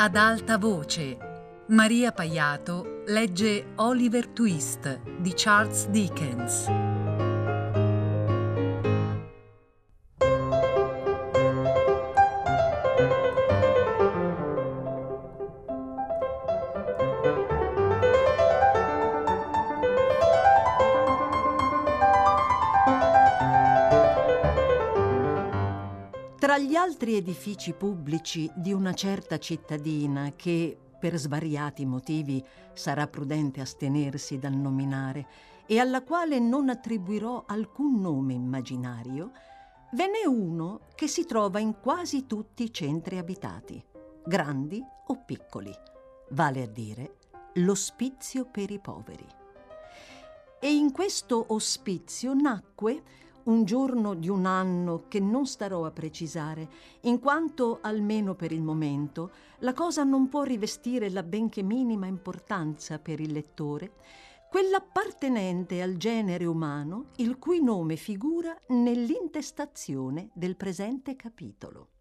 Ad alta voce, Maria Paiato legge Oliver Twist di Charles Dickens. Altri edifici pubblici di una certa cittadina che, per svariati motivi, sarà prudente astenersi dal nominare e alla quale non attribuirò alcun nome immaginario, ve n'è uno che si trova in quasi tutti i centri abitati, grandi o piccoli, vale a dire l'ospizio per i poveri. E in questo ospizio nacque un giorno di un anno che non starò a precisare, in quanto, almeno per il momento, la cosa non può rivestire la benché minima importanza per il lettore, quell'appartenente al genere umano il cui nome figura nell'intestazione del presente capitolo.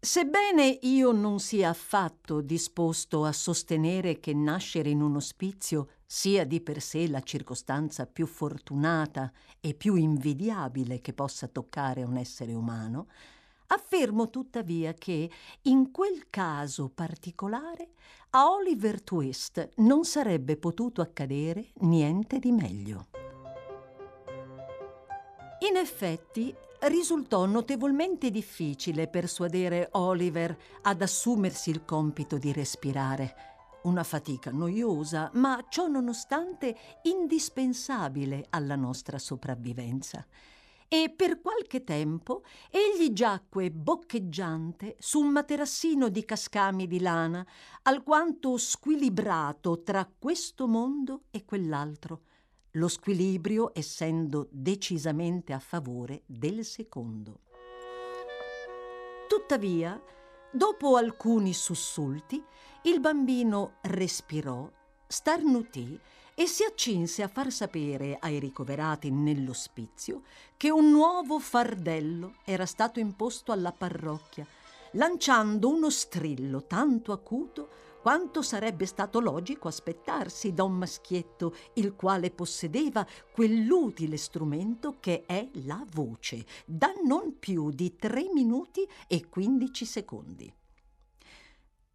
Sebbene io non sia affatto disposto a sostenere che nascere in un ospizio sia di per sé la circostanza più fortunata e più invidiabile che possa toccare un essere umano, affermo tuttavia che in quel caso particolare a Oliver Twist non sarebbe potuto accadere niente di meglio. In effetti, risultò notevolmente difficile persuadere Oliver ad assumersi il compito di respirare. Una fatica noiosa, ma ciò nonostante indispensabile alla nostra sopravvivenza. E per qualche tempo egli giacque boccheggiante su un materassino di cascami di lana, alquanto squilibrato tra questo mondo e quell'altro lo squilibrio essendo decisamente a favore del secondo. Tuttavia, dopo alcuni sussulti, il bambino respirò, starnutì e si accinse a far sapere ai ricoverati nell'ospizio che un nuovo fardello era stato imposto alla parrocchia, lanciando uno strillo tanto acuto quanto sarebbe stato logico aspettarsi da un maschietto il quale possedeva quell'utile strumento che è la voce, da non più di tre minuti e quindici secondi.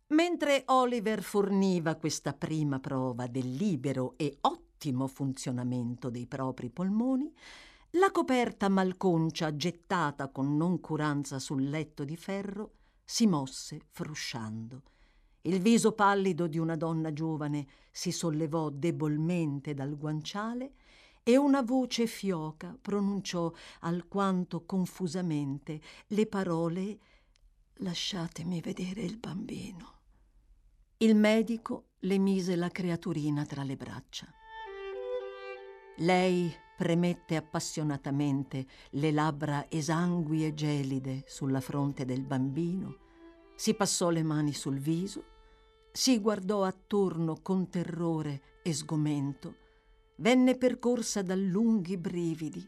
Mentre Oliver forniva questa prima prova del libero e ottimo funzionamento dei propri polmoni, la coperta malconcia gettata con noncuranza sul letto di ferro si mosse frusciando il viso pallido di una donna giovane si sollevò debolmente dal guanciale e una voce fioca pronunciò alquanto confusamente le parole Lasciatemi vedere il bambino. Il medico le mise la creaturina tra le braccia. Lei premette appassionatamente le labbra esangui e gelide sulla fronte del bambino, si passò le mani sul viso si guardò attorno con terrore e sgomento, venne percorsa da lunghi brividi,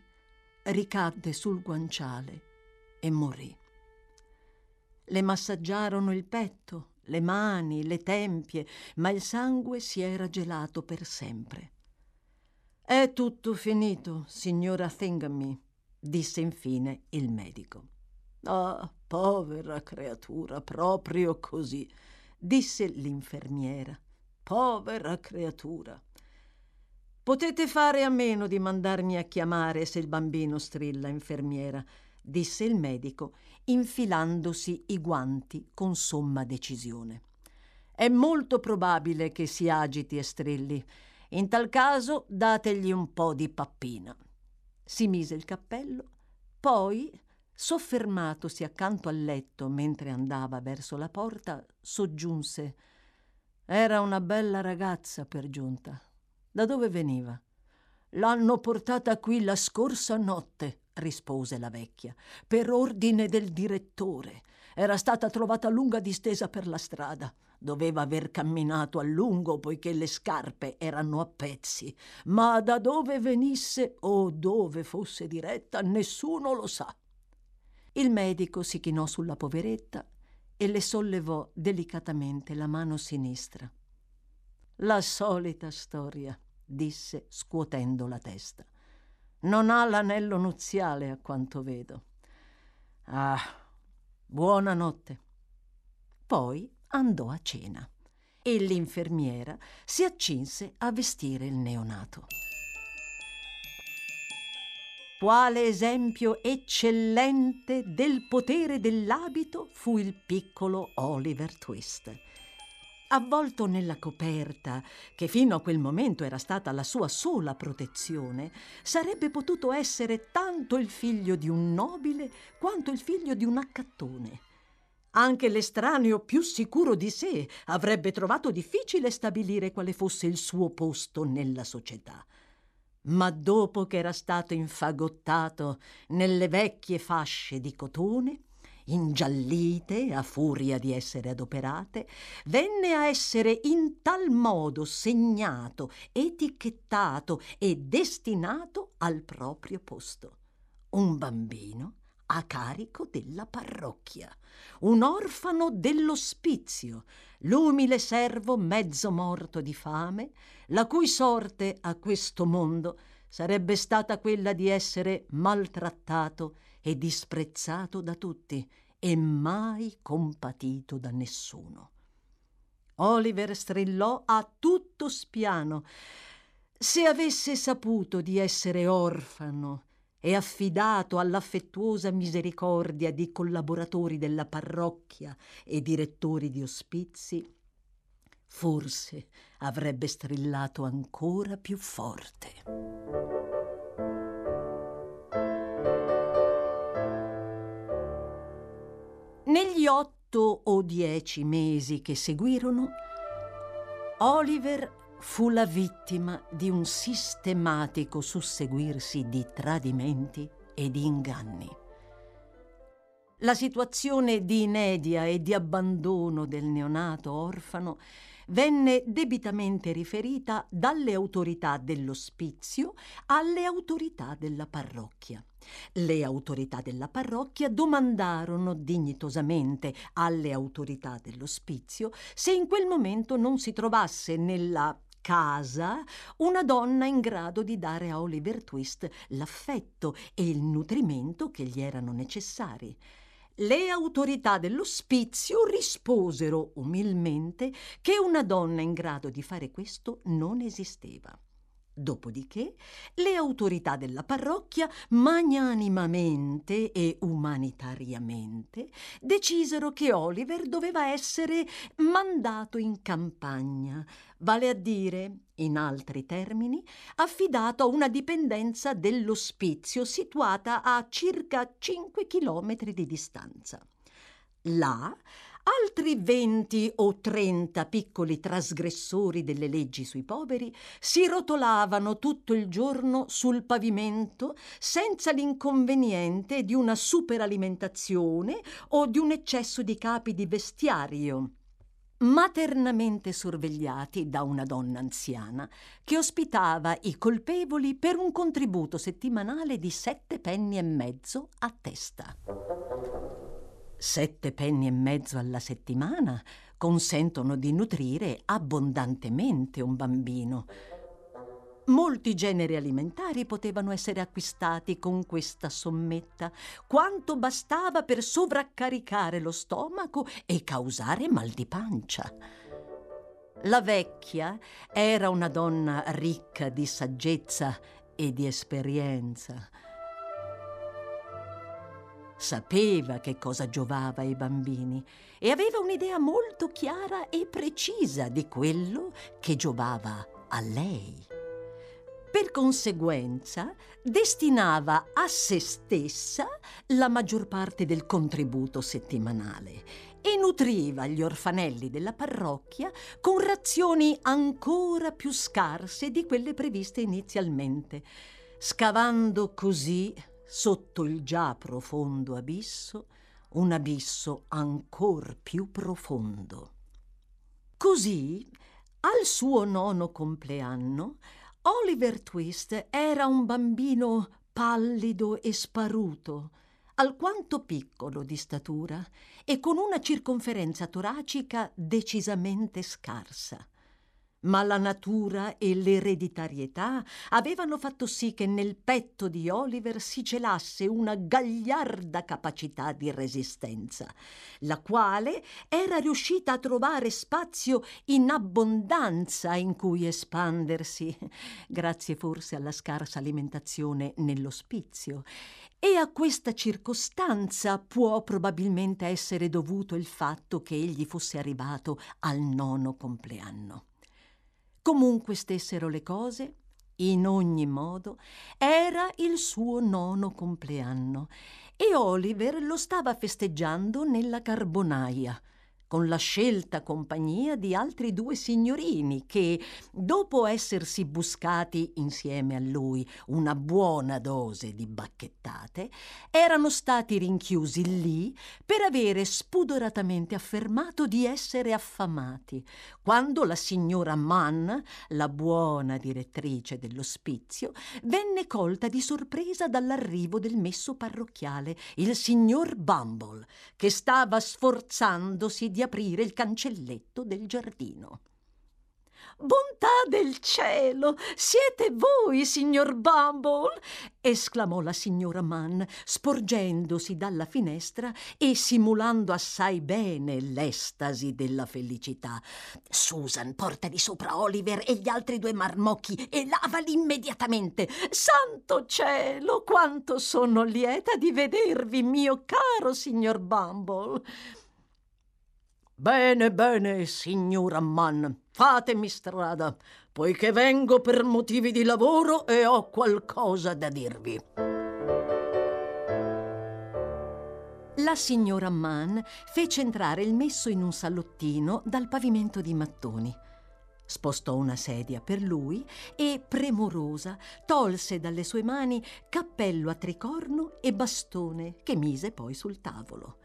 ricadde sul guanciale e morì. Le massaggiarono il petto, le mani, le tempie, ma il sangue si era gelato per sempre. È tutto finito, signora Thingamy, disse infine il medico. Ah, povera creatura, proprio così disse l'infermiera. Povera creatura. Potete fare a meno di mandarmi a chiamare se il bambino strilla, infermiera, disse il medico, infilandosi i guanti con somma decisione. È molto probabile che si agiti e strilli. In tal caso dategli un po' di pappina. Si mise il cappello, poi Soffermatosi accanto al letto mentre andava verso la porta, soggiunse Era una bella ragazza per giunta. Da dove veniva? L'hanno portata qui la scorsa notte, rispose la vecchia, per ordine del direttore. Era stata trovata lunga distesa per la strada. Doveva aver camminato a lungo poiché le scarpe erano a pezzi, ma da dove venisse o dove fosse diretta nessuno lo sa. Il medico si chinò sulla poveretta e le sollevò delicatamente la mano sinistra. La solita storia, disse scuotendo la testa. Non ha l'anello nuziale, a quanto vedo. Ah, buonanotte. Poi andò a cena e l'infermiera si accinse a vestire il neonato. Quale esempio eccellente del potere dell'abito fu il piccolo Oliver Twist. Avvolto nella coperta, che fino a quel momento era stata la sua sola protezione, sarebbe potuto essere tanto il figlio di un nobile quanto il figlio di un accattone. Anche l'estraneo più sicuro di sé avrebbe trovato difficile stabilire quale fosse il suo posto nella società ma dopo che era stato infagottato nelle vecchie fasce di cotone, ingiallite a furia di essere adoperate, venne a essere in tal modo segnato, etichettato e destinato al proprio posto. Un bambino a carico della parrocchia, un orfano dell'ospizio, l'umile servo mezzo morto di fame, la cui sorte a questo mondo sarebbe stata quella di essere maltrattato e disprezzato da tutti e mai compatito da nessuno. Oliver strillò a tutto spiano. Se avesse saputo di essere orfano e affidato all'affettuosa misericordia di collaboratori della parrocchia e direttori di ospizi, forse avrebbe strillato ancora più forte. Negli otto o dieci mesi che seguirono, Oliver fu la vittima di un sistematico susseguirsi di tradimenti e di inganni. La situazione di inedia e di abbandono del neonato orfano venne debitamente riferita dalle autorità dell'ospizio alle autorità della parrocchia. Le autorità della parrocchia domandarono dignitosamente alle autorità dell'ospizio se in quel momento non si trovasse nella casa una donna in grado di dare a Oliver Twist l'affetto e il nutrimento che gli erano necessari. Le autorità dell'ospizio risposero umilmente che una donna in grado di fare questo non esisteva. Dopodiché le autorità della parrocchia magnanimamente e umanitariamente decisero che Oliver doveva essere mandato in campagna, vale a dire, in altri termini, affidato a una dipendenza dell'ospizio situata a circa 5 chilometri di distanza. Là Altri venti o trenta piccoli trasgressori delle leggi sui poveri si rotolavano tutto il giorno sul pavimento senza l'inconveniente di una superalimentazione o di un eccesso di capi di vestiario maternamente sorvegliati da una donna anziana che ospitava i colpevoli per un contributo settimanale di sette penny e mezzo a testa. Sette penny e mezzo alla settimana consentono di nutrire abbondantemente un bambino. Molti generi alimentari potevano essere acquistati con questa sommetta, quanto bastava per sovraccaricare lo stomaco e causare mal di pancia. La vecchia era una donna ricca di saggezza e di esperienza sapeva che cosa giovava ai bambini e aveva un'idea molto chiara e precisa di quello che giovava a lei. Per conseguenza, destinava a se stessa la maggior parte del contributo settimanale e nutriva gli orfanelli della parrocchia con razioni ancora più scarse di quelle previste inizialmente, scavando così sotto il già profondo abisso, un abisso ancor più profondo. Così, al suo nono compleanno, Oliver Twist era un bambino pallido e sparuto, alquanto piccolo di statura e con una circonferenza toracica decisamente scarsa ma la natura e l'ereditarietà avevano fatto sì che nel petto di Oliver si celasse una gagliarda capacità di resistenza, la quale era riuscita a trovare spazio in abbondanza in cui espandersi, grazie forse alla scarsa alimentazione nell'ospizio. E a questa circostanza può probabilmente essere dovuto il fatto che egli fosse arrivato al nono compleanno. Comunque stessero le cose, in ogni modo, era il suo nono compleanno e Oliver lo stava festeggiando nella carbonaia con la scelta compagnia di altri due signorini che, dopo essersi buscati insieme a lui una buona dose di bacchettate, erano stati rinchiusi lì per avere spudoratamente affermato di essere affamati, quando la signora Mann, la buona direttrice dell'ospizio, venne colta di sorpresa dall'arrivo del messo parrocchiale, il signor Bumble, che stava sforzandosi di aprire il cancelletto del giardino. Bontà del cielo! Siete voi, signor Bumble! esclamò la signora Mann, sporgendosi dalla finestra e simulando assai bene l'estasi della felicità. Susan, porta di sopra Oliver e gli altri due marmocchi e lavali immediatamente. Santo cielo, quanto sono lieta di vedervi, mio caro signor Bumble! Bene, bene, signora Mann, fatemi strada, poiché vengo per motivi di lavoro e ho qualcosa da dirvi. La signora Mann fece entrare il messo in un salottino dal pavimento di mattoni. Spostò una sedia per lui e, premurosa, tolse dalle sue mani cappello a tricorno e bastone che mise poi sul tavolo.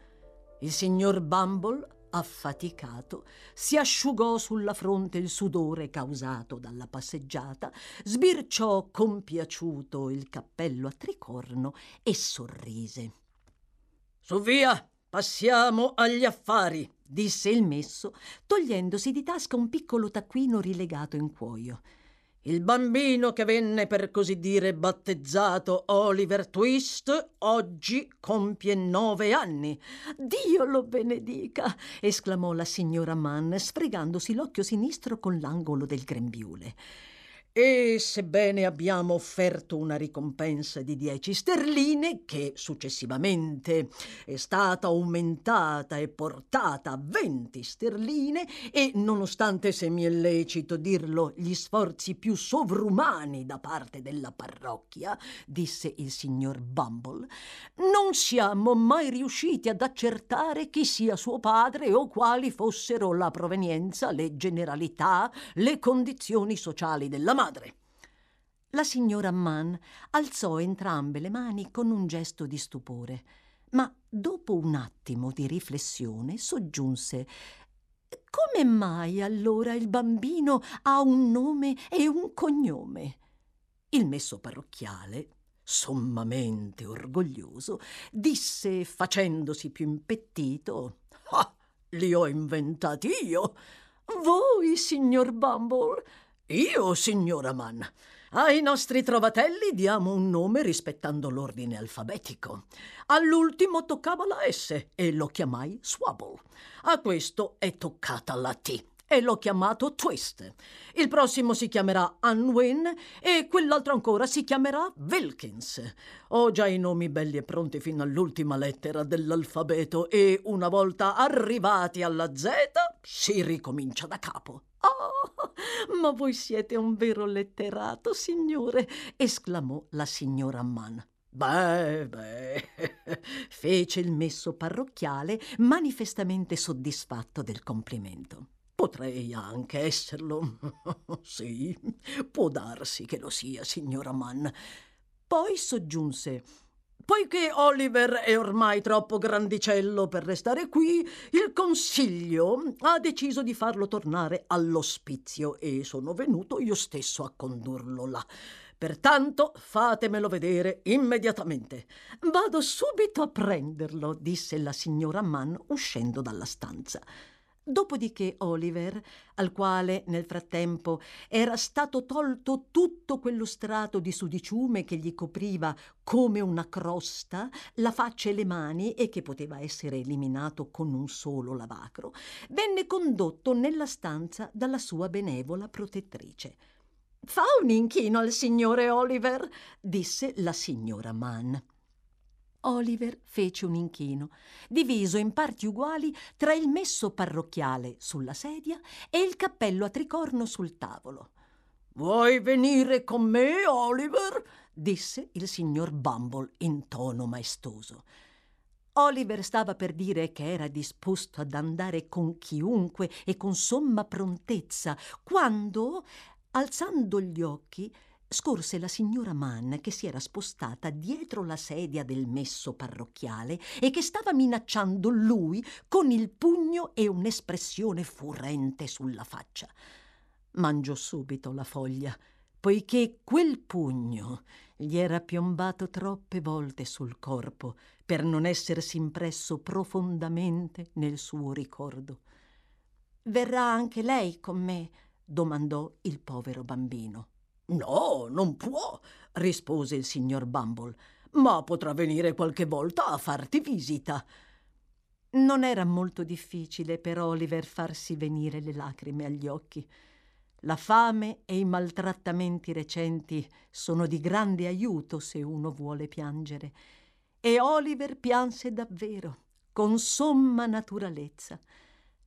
Il signor Bumble affaticato, si asciugò sulla fronte il sudore causato dalla passeggiata, sbirciò compiaciuto il cappello a tricorno e sorrise. Su via, passiamo agli affari, disse il messo, togliendosi di tasca un piccolo taccuino rilegato in cuoio. Il bambino che venne per così dire battezzato Oliver Twist oggi compie nove anni. Dio lo benedica! esclamò la signora Mann, sfregandosi l'occhio sinistro con l'angolo del grembiule. E sebbene abbiamo offerto una ricompensa di 10 sterline, che successivamente è stata aumentata e portata a 20 sterline, e nonostante, se mi è lecito dirlo, gli sforzi più sovrumani da parte della parrocchia, disse il signor Bumble, non siamo mai riusciti ad accertare chi sia suo padre o quali fossero la provenienza, le generalità, le condizioni sociali della madre. La signora Mann alzò entrambe le mani con un gesto di stupore, ma dopo un attimo di riflessione soggiunse come mai allora il bambino ha un nome e un cognome? Il messo parrocchiale, sommamente orgoglioso, disse facendosi più impettito Ah, li ho inventati io. Voi, signor Bumble? Io, signora Mann. Ai nostri trovatelli diamo un nome rispettando l'ordine alfabetico. All'ultimo toccava la S e lo chiamai Swabble. A questo è toccata la T e l'ho chiamato Twist. Il prossimo si chiamerà Unwin e quell'altro ancora si chiamerà Wilkins. Ho già i nomi belli e pronti fino all'ultima lettera dell'alfabeto e una volta arrivati alla Z si ricomincia da capo. Ma voi siete un vero letterato, signore, esclamò la signora Mann. Beh, beh, fece il messo parrocchiale manifestamente soddisfatto del complimento. Potrei anche esserlo. sì, può darsi che lo sia, signora Mann. Poi soggiunse Poiché Oliver è ormai troppo grandicello per restare qui, il consiglio ha deciso di farlo tornare all'ospizio e sono venuto io stesso a condurlo là. Pertanto fatemelo vedere immediatamente. Vado subito a prenderlo, disse la signora Mann uscendo dalla stanza. Dopodiché Oliver, al quale nel frattempo era stato tolto tutto quello strato di sudiciume che gli copriva come una crosta la faccia e le mani e che poteva essere eliminato con un solo lavacro, venne condotto nella stanza dalla sua benevola protettrice. Fa un inchino al signore Oliver, disse la signora Mann. Oliver fece un inchino, diviso in parti uguali tra il messo parrocchiale sulla sedia e il cappello a tricorno sul tavolo. Vuoi venire con me, Oliver? disse il signor Bumble in tono maestoso. Oliver stava per dire che era disposto ad andare con chiunque e con somma prontezza, quando, alzando gli occhi, scorse la signora Mann che si era spostata dietro la sedia del messo parrocchiale e che stava minacciando lui con il pugno e un'espressione furente sulla faccia. Mangiò subito la foglia, poiché quel pugno gli era piombato troppe volte sul corpo per non essersi impresso profondamente nel suo ricordo. Verrà anche lei con me? domandò il povero bambino. No, non può, rispose il signor Bumble, ma potrà venire qualche volta a farti visita. Non era molto difficile per Oliver farsi venire le lacrime agli occhi. La fame e i maltrattamenti recenti sono di grande aiuto se uno vuole piangere. E Oliver pianse davvero, con somma naturalezza.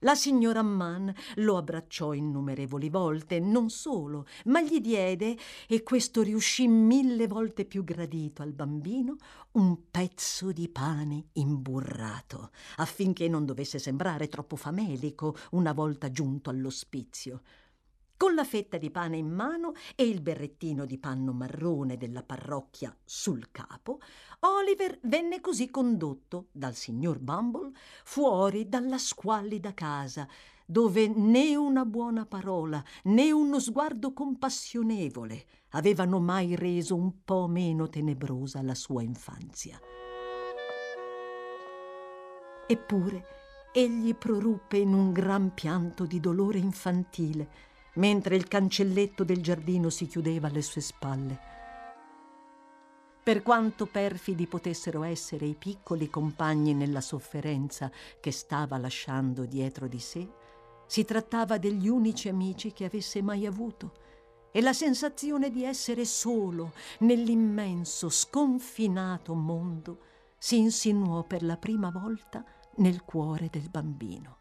La signora Mann lo abbracciò innumerevoli volte, non solo, ma gli diede, e questo riuscì mille volte più gradito al bambino, un pezzo di pane imburrato, affinché non dovesse sembrare troppo famelico una volta giunto all'ospizio. Con la fetta di pane in mano e il berrettino di panno marrone della parrocchia sul capo, Oliver venne così condotto dal signor Bumble fuori dalla squallida casa, dove né una buona parola né uno sguardo compassionevole avevano mai reso un po' meno tenebrosa la sua infanzia. Eppure egli proruppe in un gran pianto di dolore infantile mentre il cancelletto del giardino si chiudeva alle sue spalle. Per quanto perfidi potessero essere i piccoli compagni nella sofferenza che stava lasciando dietro di sé, si trattava degli unici amici che avesse mai avuto e la sensazione di essere solo nell'immenso, sconfinato mondo si insinuò per la prima volta nel cuore del bambino.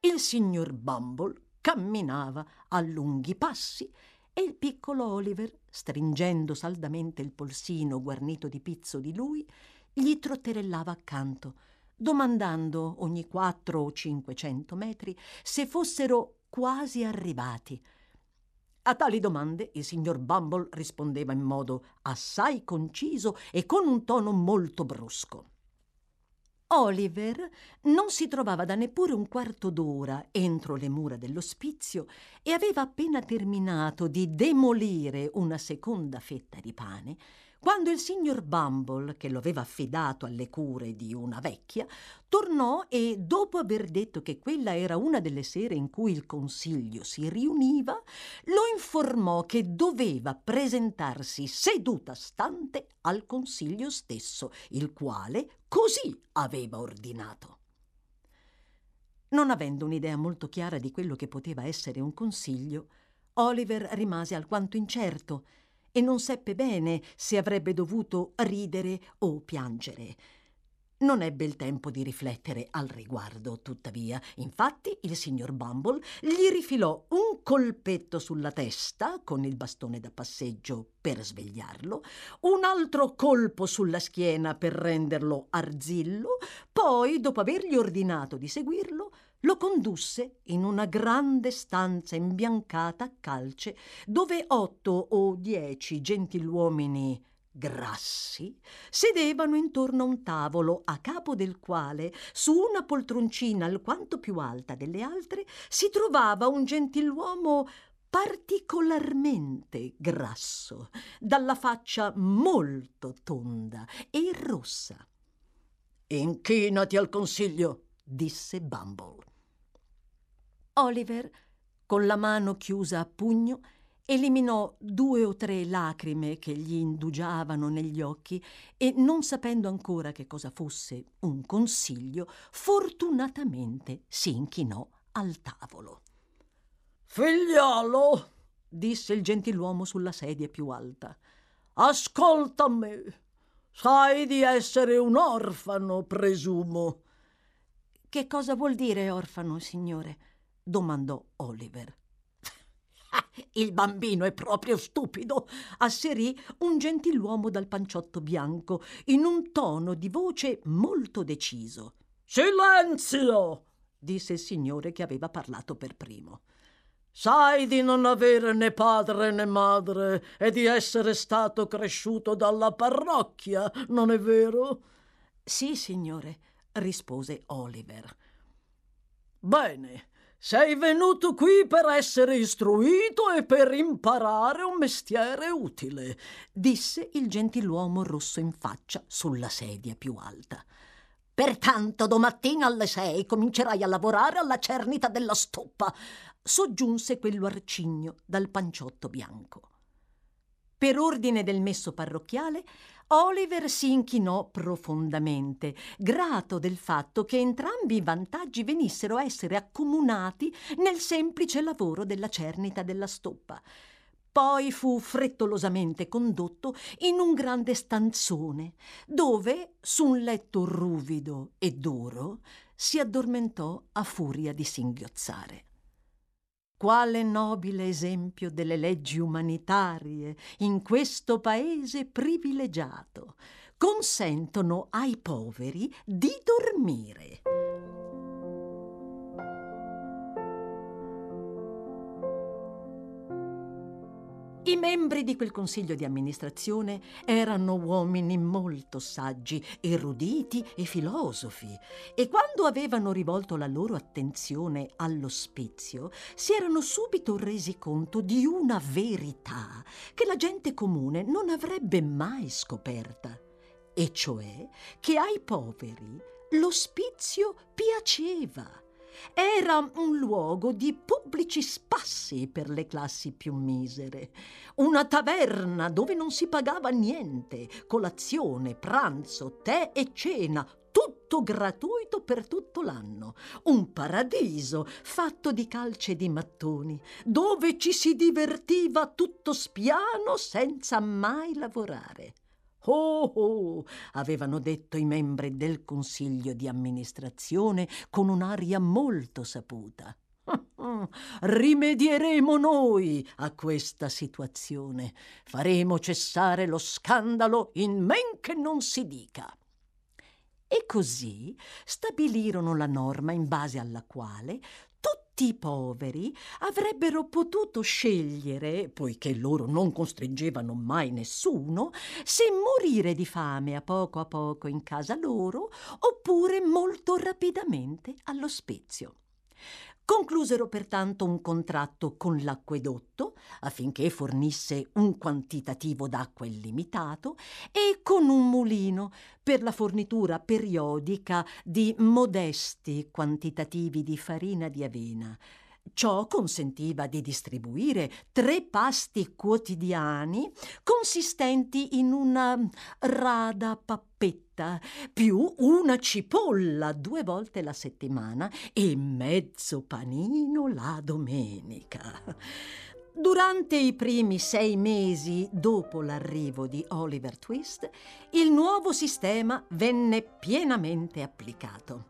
Il signor Bumble camminava a lunghi passi e il piccolo Oliver, stringendo saldamente il polsino guarnito di pizzo di lui, gli trotterellava accanto, domandando ogni quattro o cinquecento metri se fossero quasi arrivati. A tali domande il signor Bumble rispondeva in modo assai conciso e con un tono molto brusco. Oliver non si trovava da neppure un quarto d'ora entro le mura dell'ospizio e aveva appena terminato di demolire una seconda fetta di pane quando il signor Bumble, che lo aveva affidato alle cure di una vecchia, tornò e, dopo aver detto che quella era una delle sere in cui il consiglio si riuniva, lo informò che doveva presentarsi seduta stante al consiglio stesso, il quale così aveva ordinato. Non avendo un'idea molto chiara di quello che poteva essere un consiglio, Oliver rimase alquanto incerto e non seppe bene se avrebbe dovuto ridere o piangere. Non ebbe il tempo di riflettere al riguardo, tuttavia. Infatti il signor Bumble gli rifilò un colpetto sulla testa con il bastone da passeggio per svegliarlo, un altro colpo sulla schiena per renderlo arzillo, poi, dopo avergli ordinato di seguirlo, lo condusse in una grande stanza imbiancata a calce dove otto o dieci gentiluomini grassi sedevano intorno a un tavolo a capo del quale su una poltroncina alquanto più alta delle altre si trovava un gentiluomo particolarmente grasso, dalla faccia molto tonda e rossa. Inchinati al consiglio, disse Bumble. Oliver, con la mano chiusa a pugno, eliminò due o tre lacrime che gli indugiavano negli occhi e, non sapendo ancora che cosa fosse un consiglio, fortunatamente si inchinò al tavolo. Figliolo, disse il gentiluomo sulla sedia più alta, ascolta me. Sai di essere un orfano, presumo. Che cosa vuol dire orfano, signore? Domandò Oliver. Il bambino è proprio stupido, asserì un gentiluomo dal panciotto bianco, in un tono di voce molto deciso. Silenzio! disse il signore che aveva parlato per primo. Sai di non avere né padre né madre e di essere stato cresciuto dalla parrocchia, non è vero? Sì, signore, rispose Oliver. Bene, sei venuto qui per essere istruito e per imparare un mestiere utile, disse il gentiluomo rosso in faccia sulla sedia più alta. Pertanto domattina alle sei comincerai a lavorare alla cernita della stoppa, soggiunse quello arcigno dal panciotto bianco. Per ordine del messo parrocchiale, Oliver si inchinò profondamente, grato del fatto che entrambi i vantaggi venissero a essere accomunati nel semplice lavoro della cernita della stoppa. Poi fu frettolosamente condotto in un grande stanzone, dove, su un letto ruvido e duro, si addormentò a furia di singhiozzare. Quale nobile esempio delle leggi umanitarie in questo paese privilegiato consentono ai poveri di dormire. I membri di quel consiglio di amministrazione erano uomini molto saggi, eruditi e filosofi e quando avevano rivolto la loro attenzione all'ospizio si erano subito resi conto di una verità che la gente comune non avrebbe mai scoperta, e cioè che ai poveri l'ospizio piaceva era un luogo di pubblici spassi per le classi più misere, una taverna dove non si pagava niente, colazione, pranzo, tè e cena, tutto gratuito per tutto l'anno, un paradiso fatto di calce e di mattoni, dove ci si divertiva tutto spiano senza mai lavorare. Oh, oh, avevano detto i membri del consiglio di amministrazione con un'aria molto saputa. Rimedieremo noi a questa situazione. Faremo cessare lo scandalo in men che non si dica. E così stabilirono la norma in base alla quale tutti i poveri avrebbero potuto scegliere, poiché loro non costringevano mai nessuno, se morire di fame a poco a poco in casa loro oppure molto rapidamente all'ospizio. Conclusero pertanto un contratto con l'acquedotto affinché fornisse un quantitativo d'acqua illimitato e con un mulino per la fornitura periodica di modesti quantitativi di farina di avena. Ciò consentiva di distribuire tre pasti quotidiani consistenti in una rada pappetta più una cipolla due volte la settimana e mezzo panino la domenica. Durante i primi sei mesi dopo l'arrivo di Oliver Twist, il nuovo sistema venne pienamente applicato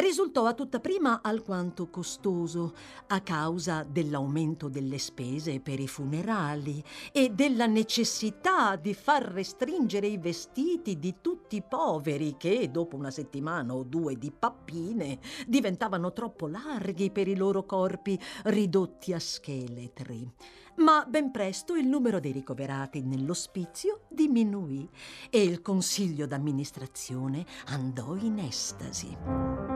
risultò a tutta prima alquanto costoso a causa dell'aumento delle spese per i funerali e della necessità di far restringere i vestiti di tutti i poveri che, dopo una settimana o due di pappine, diventavano troppo larghi per i loro corpi ridotti a scheletri ma ben presto il numero dei ricoverati nell'ospizio diminuì e il consiglio d'amministrazione andò in estasi.